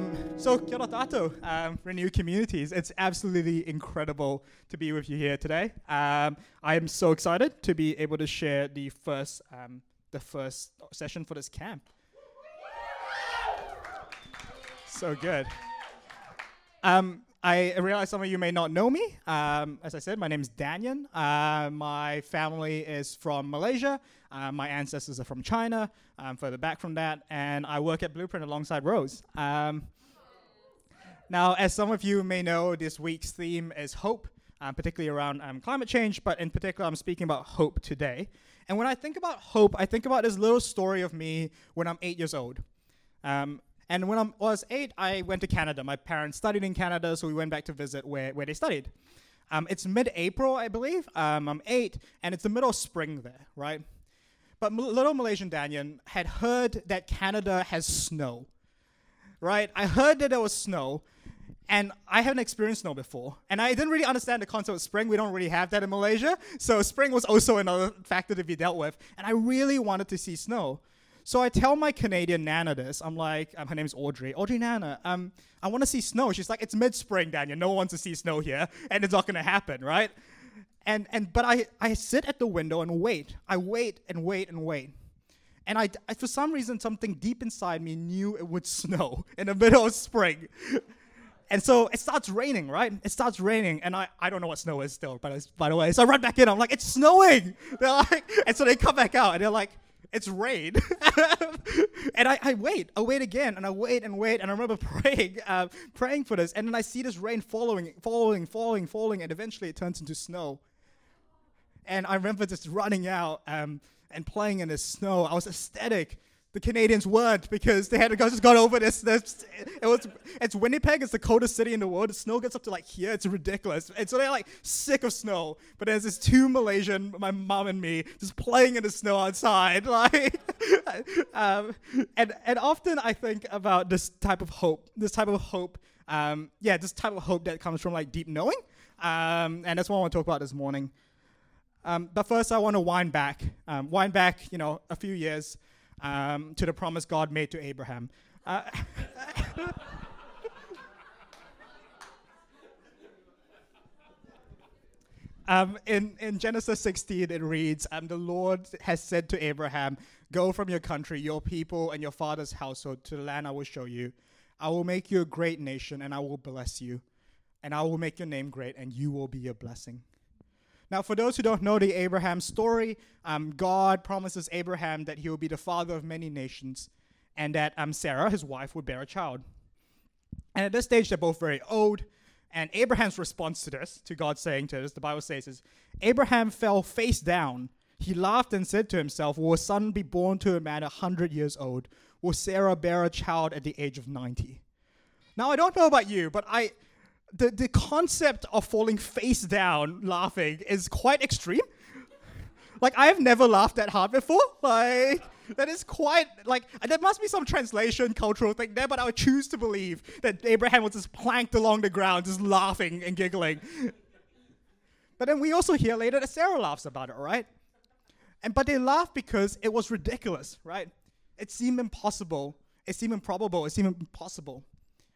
Um, so, kia tātou, um, Renew Communities. It's absolutely incredible to be with you here today. Um, I am so excited to be able to share the first, um, the first session for this camp. So good. Um, I realize some of you may not know me. Um, as I said, my name is Daniel. Uh, my family is from Malaysia. Uh, my ancestors are from China, um, further back from that, and I work at Blueprint alongside Rose. Um, now, as some of you may know, this week's theme is hope, um, particularly around um, climate change, but in particular, I'm speaking about hope today. And when I think about hope, I think about this little story of me when I'm eight years old. Um, and when I was eight, I went to Canada. My parents studied in Canada, so we went back to visit where, where they studied. Um, it's mid April, I believe. Um, I'm eight, and it's the middle of spring there, right? But little Malaysian Daniel had heard that Canada has snow, right? I heard that there was snow, and I haven't experienced snow before. And I didn't really understand the concept of spring. We don't really have that in Malaysia. So spring was also another factor to be dealt with. And I really wanted to see snow. So I tell my Canadian Nana this. I'm like, um, her name's Audrey. Audrey Nana, um, I want to see snow. She's like, it's mid-spring, Daniel. No one wants to see snow here, and it's not to happen, right? And and but I I sit at the window and wait. I wait and wait and wait. And I, I for some reason something deep inside me knew it would snow in the middle of spring. And so it starts raining, right? It starts raining, and I, I don't know what snow is still, by, by the way. So I run back in. I'm like, it's snowing. They're like, and so they come back out, and they're like, it's rain. and I, I wait, I wait again, and I wait and wait, and I remember praying, uh, praying for this, and then I see this rain following, following, falling, falling, and eventually it turns into snow. And I remember just running out um, and playing in the snow. I was ecstatic the Canadians weren't because they had just got over this. this it was it's Winnipeg. It's the coldest city in the world. The snow gets up to like here. It's ridiculous. And so they're like sick of snow. But there's this two Malaysian, my mom and me, just playing in the snow outside. Like, um, and and often I think about this type of hope. This type of hope. Um, yeah, this type of hope that comes from like deep knowing. Um, and that's what I want to talk about this morning. Um, but first, I want to wind back, um, wind back, you know, a few years um, to the promise God made to Abraham. Uh, um, in, in Genesis 16, it reads, um, The Lord has said to Abraham, Go from your country, your people, and your father's household to the land I will show you. I will make you a great nation, and I will bless you. And I will make your name great, and you will be a blessing. Now, for those who don't know the Abraham story, um, God promises Abraham that he will be the father of many nations and that um, Sarah, his wife, would bear a child. And at this stage, they're both very old. And Abraham's response to this, to God saying to this, the Bible says, is Abraham fell face down. He laughed and said to himself, Will a son be born to a man a hundred years old? Will Sarah bear a child at the age of 90? Now, I don't know about you, but I, the, the concept of falling face down laughing is quite extreme. like I have never laughed that hard before. Like that is quite like there must be some translation cultural thing there, but I would choose to believe that Abraham was just planked along the ground, just laughing and giggling. But then we also hear later that Sarah laughs about it, right? And but they laugh because it was ridiculous, right? It seemed impossible. It seemed improbable. It seemed impossible.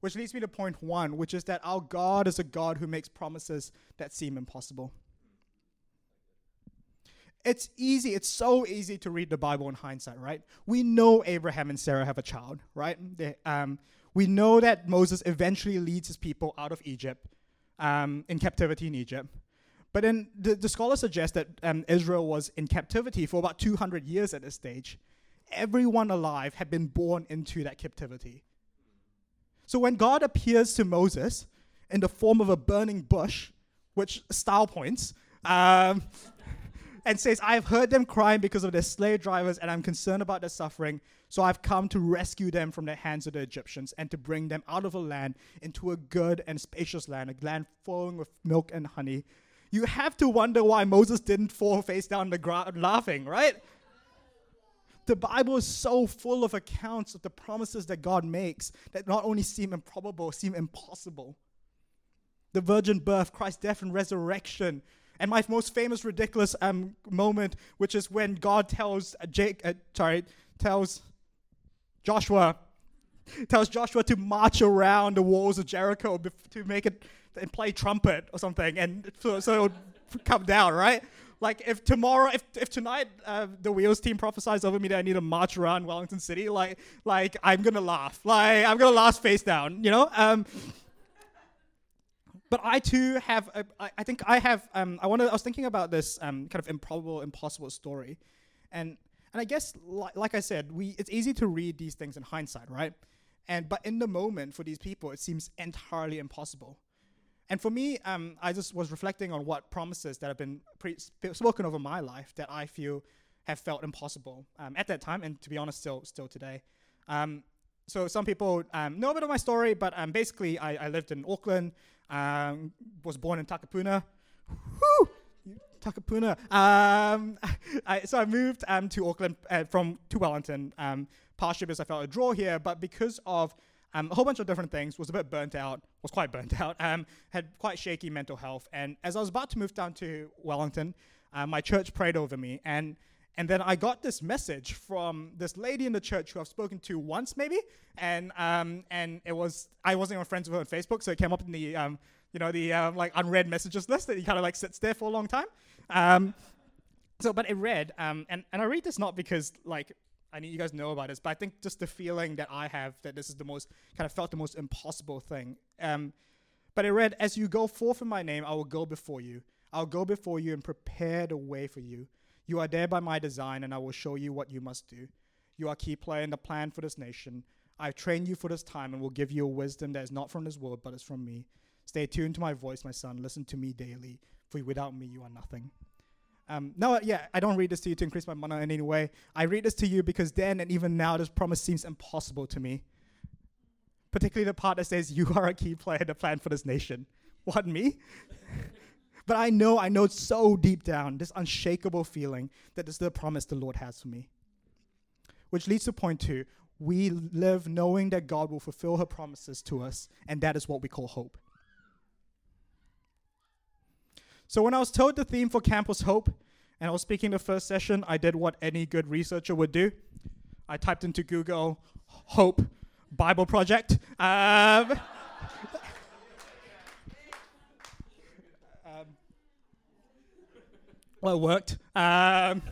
Which leads me to point one, which is that our God is a God who makes promises that seem impossible. It's easy, it's so easy to read the Bible in hindsight, right? We know Abraham and Sarah have a child, right? They, um, we know that Moses eventually leads his people out of Egypt, um, in captivity in Egypt. But then the, the scholars suggest that um, Israel was in captivity for about 200 years at this stage. Everyone alive had been born into that captivity. So when God appears to Moses in the form of a burning bush, which style points, um, and says, I've heard them crying because of their slave drivers, and I'm concerned about their suffering. So I've come to rescue them from the hands of the Egyptians and to bring them out of a land into a good and spacious land, a land flowing with milk and honey. You have to wonder why Moses didn't fall face down on the ground laughing, right? The Bible is so full of accounts of the promises that God makes that not only seem improbable, seem impossible. The virgin birth, Christ's death and resurrection. And my most famous ridiculous um, moment, which is when God tells uh, Jake, uh, sorry, tells Joshua, tells Joshua to march around the walls of Jericho to make it and play trumpet or something, and so, so it would come down, right? Like if tomorrow, if if tonight uh, the Wheels team prophesies over me that I need to march around Wellington City, like like I'm gonna laugh, like I'm gonna laugh face down, you know. Um, but I too have, a, I, I think I have, um, I wanted. I was thinking about this um, kind of improbable, impossible story, and and I guess li- like I said, we it's easy to read these things in hindsight, right? And but in the moment for these people, it seems entirely impossible. And for me, um, I just was reflecting on what promises that have been pre- spoken over my life that I feel have felt impossible um, at that time, and to be honest, still still today. Um, so some people um, know a bit of my story, but um, basically, I, I, lived in Auckland, um, was born in Takapuna. Woo! Takapuna. I, so I moved to Auckland uh, from to Wellington, partially because I felt a draw here, but because of a whole bunch of different things, was a bit burnt out, was quite burnt out, um, had quite shaky mental health. And as I was about to move down to Wellington, uh, my church prayed over me. And, and then I got this message from this lady in the church who I've spoken to once, maybe. And, um, and it was, I wasn't even friends with her on Facebook, so it came up in the, um, you know, the um, like unread messages list that you kind of like sits there for a long time. Um, so, but it read, um, and, and I read this not because like I need you guys know about this, but I think just the feeling that I have that this is the most kind of felt the most impossible thing. Um, but it read, As you go forth in my name, I will go before you. I'll go before you and prepare the way for you. You are there by my design, and I will show you what you must do. You are key player in the plan for this nation. I've trained you for this time and will give you a wisdom that is not from this world, but is from me. Stay tuned to my voice, my son. Listen to me daily, for without me, you are nothing. Um, no, yeah, I don't read this to you to increase my money in any way. I read this to you because then and even now, this promise seems impossible to me. Particularly the part that says, You are a key player in the plan for this nation. What, me? but I know, I know so deep down, this unshakable feeling that this is the promise the Lord has for me. Which leads to point two we live knowing that God will fulfill her promises to us, and that is what we call hope. So when I was told the theme for camp was hope, and I was speaking the first session, I did what any good researcher would do. I typed into Google hope Bible project. Um, um, well, it worked. Um,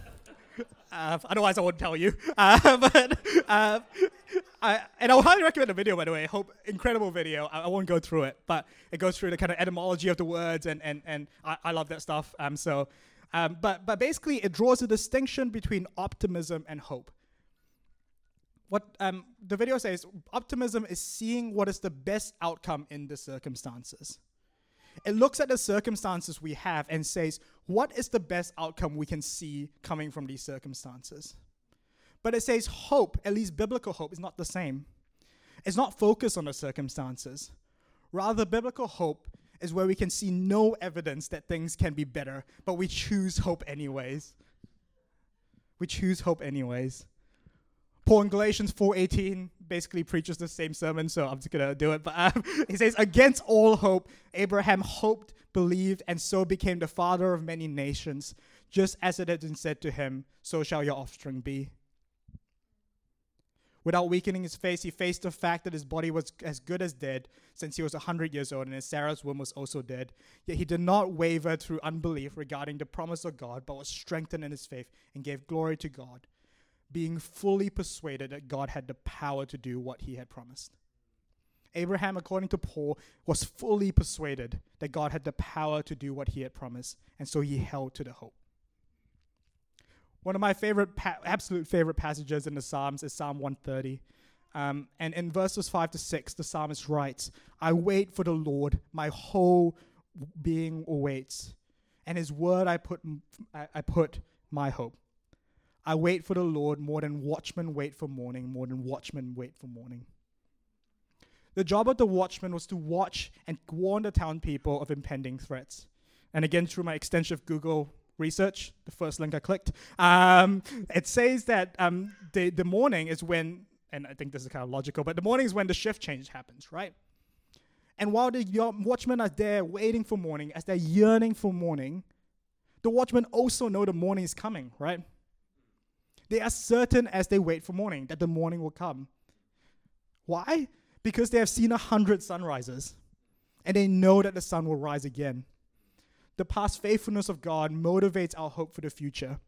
uh, otherwise, I wouldn't tell you. Uh, but uh, I, and I would highly recommend the video, by the way. Hope incredible video. I, I, won't go through it, but it goes through the kind of etymology of the words, and and and I, I love that stuff. Um, so, um, but but basically, it draws a distinction between optimism and hope. What um the video says, optimism is seeing what is the best outcome in the circumstances. It looks at the circumstances we have and says, what is the best outcome we can see coming from these circumstances? But it says hope, at least biblical hope, is not the same. It's not focused on the circumstances. Rather, biblical hope is where we can see no evidence that things can be better, but we choose hope anyways. We choose hope anyways. Paul in Galatians 4:18 basically preaches the same sermon, so I'm just gonna do it. But um, he says, "Against all hope, Abraham hoped, believed, and so became the father of many nations. Just as it had been said to him, so shall your offspring be." Without weakening his face, he faced the fact that his body was as good as dead since he was 100 years old and his Sarah's womb was also dead. Yet he did not waver through unbelief regarding the promise of God, but was strengthened in his faith and gave glory to God, being fully persuaded that God had the power to do what he had promised. Abraham, according to Paul, was fully persuaded that God had the power to do what he had promised, and so he held to the hope. One of my favorite, pa- absolute favorite passages in the Psalms is Psalm 130. Um, and in verses 5 to 6, the psalmist writes, I wait for the Lord, my whole being awaits, and his word I put, I, put my hope. I wait for the Lord more than watchmen wait for morning, more than watchmen wait for morning. The job of the watchman was to watch and warn the town people of impending threats. And again, through my extensive Google research, the first link I clicked, um, it says that um, the, the morning is when, and I think this is kind of logical, but the morning is when the shift change happens, right? And while the watchmen are there waiting for morning, as they're yearning for morning, the watchmen also know the morning is coming, right? They are certain as they wait for morning that the morning will come. Why? Because they have seen a hundred sunrises and they know that the sun will rise again. The past faithfulness of God motivates our hope for the future.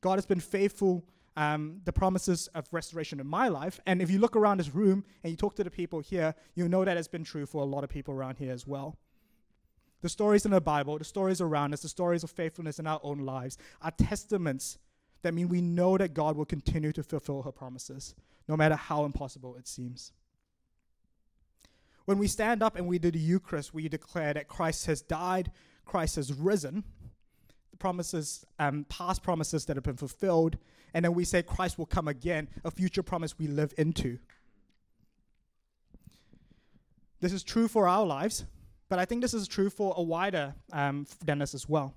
God has been faithful, um, the promises of restoration in my life. And if you look around this room and you talk to the people here, you'll know that has been true for a lot of people around here as well. The stories in the Bible, the stories around us, the stories of faithfulness in our own lives are testaments that mean we know that God will continue to fulfill her promises, no matter how impossible it seems. When we stand up and we do the Eucharist, we declare that Christ has died, Christ has risen, the promises, um, past promises that have been fulfilled, and then we say Christ will come again, a future promise we live into. This is true for our lives, but I think this is true for a wider um, than us as well.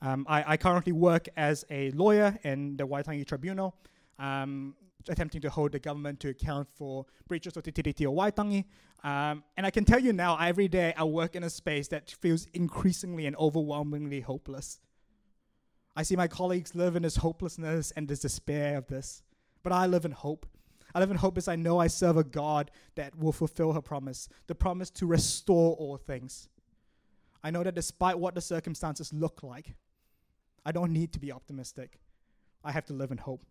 Um, I, I, currently work as a lawyer in the Waitangi Tribunal, um, attempting to hold the government to account for breaches of Te Tiriti o Waitangi. Um, and I can tell you now, every day I work in a space that feels increasingly and overwhelmingly hopeless. I see my colleagues live in this hopelessness and this despair of this, but I live in hope. I live in hope as I know I serve a God that will fulfill her promise, the promise to restore all things. I know that despite what the circumstances look like, I don't need to be optimistic. I have to live in hope.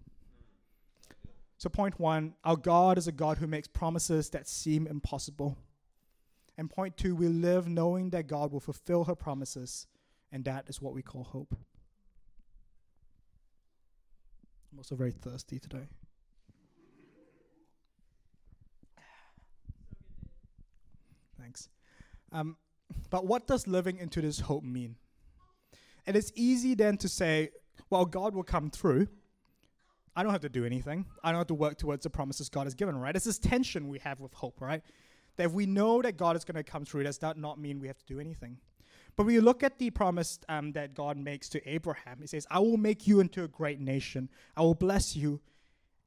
So, point one our God is a God who makes promises that seem impossible. And point two, we live knowing that God will fulfill her promises, and that is what we call hope. I'm also very thirsty today. Thanks. Um, but what does living into this hope mean? It's easy then to say, well, God will come through. I don't have to do anything. I don't have to work towards the promises God has given, right? It's this tension we have with hope, right? That if we know that God is going to come through, does that not mean we have to do anything? But when you look at the promise um, that God makes to Abraham, He says, I will make you into a great nation. I will bless you,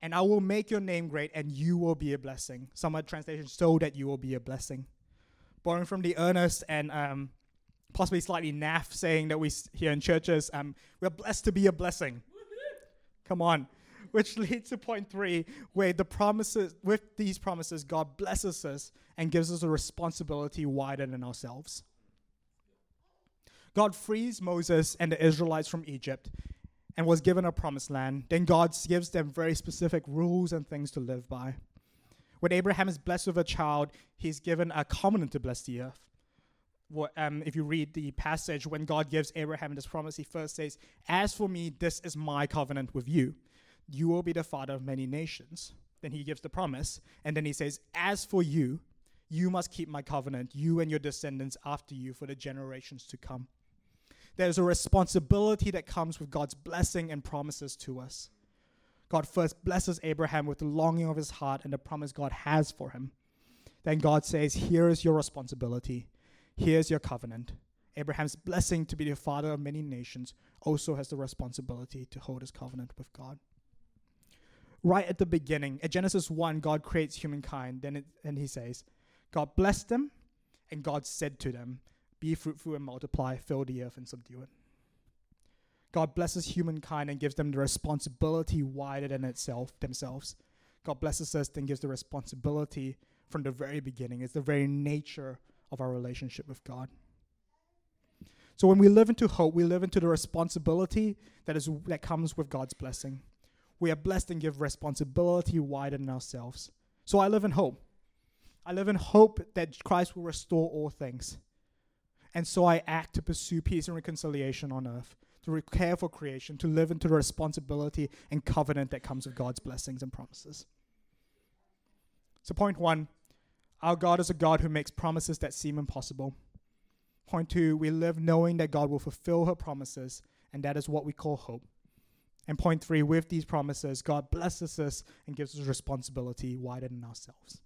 and I will make your name great, and you will be a blessing. Some other translations, so that you will be a blessing. Borrowing from the earnest and um, possibly slightly naff saying that we hear in churches, um, we're blessed to be a blessing. Come on. Which leads to point three, where the promises, with these promises, God blesses us and gives us a responsibility wider than ourselves. God frees Moses and the Israelites from Egypt and was given a promised land. Then God gives them very specific rules and things to live by. When Abraham is blessed with a child, he's given a covenant to bless the earth what, um, if you read the passage when God gives Abraham this promise, he first says, As for me, this is my covenant with you. You will be the father of many nations. Then he gives the promise. And then he says, As for you, you must keep my covenant, you and your descendants after you for the generations to come. There's a responsibility that comes with God's blessing and promises to us. God first blesses Abraham with the longing of his heart and the promise God has for him. Then God says, Here is your responsibility Here's your covenant. Abraham's blessing to be the father of many nations also has the responsibility to hold his covenant with God. Right at the beginning, at Genesis 1, God creates humankind, then it, and he says, God blessed them, and God said to them, Be fruitful and multiply, fill the earth and subdue it. God blesses humankind and gives them the responsibility wider than itself themselves. God blesses us, and gives the responsibility from the very beginning. It's the very nature of our relationship with God. So when we live into hope, we live into the responsibility that is that comes with God's blessing. We are blessed and give responsibility wider than ourselves. So I live in hope. I live in hope that Christ will restore all things. And so I act to pursue peace and reconciliation on earth, to care for creation, to live into the responsibility and covenant that comes with God's blessings and promises. So, point one our God is a God who makes promises that seem impossible. Point two, we live knowing that God will fulfill her promises, and that is what we call hope. And point three, with these promises, God blesses us and gives us responsibility wider than ourselves.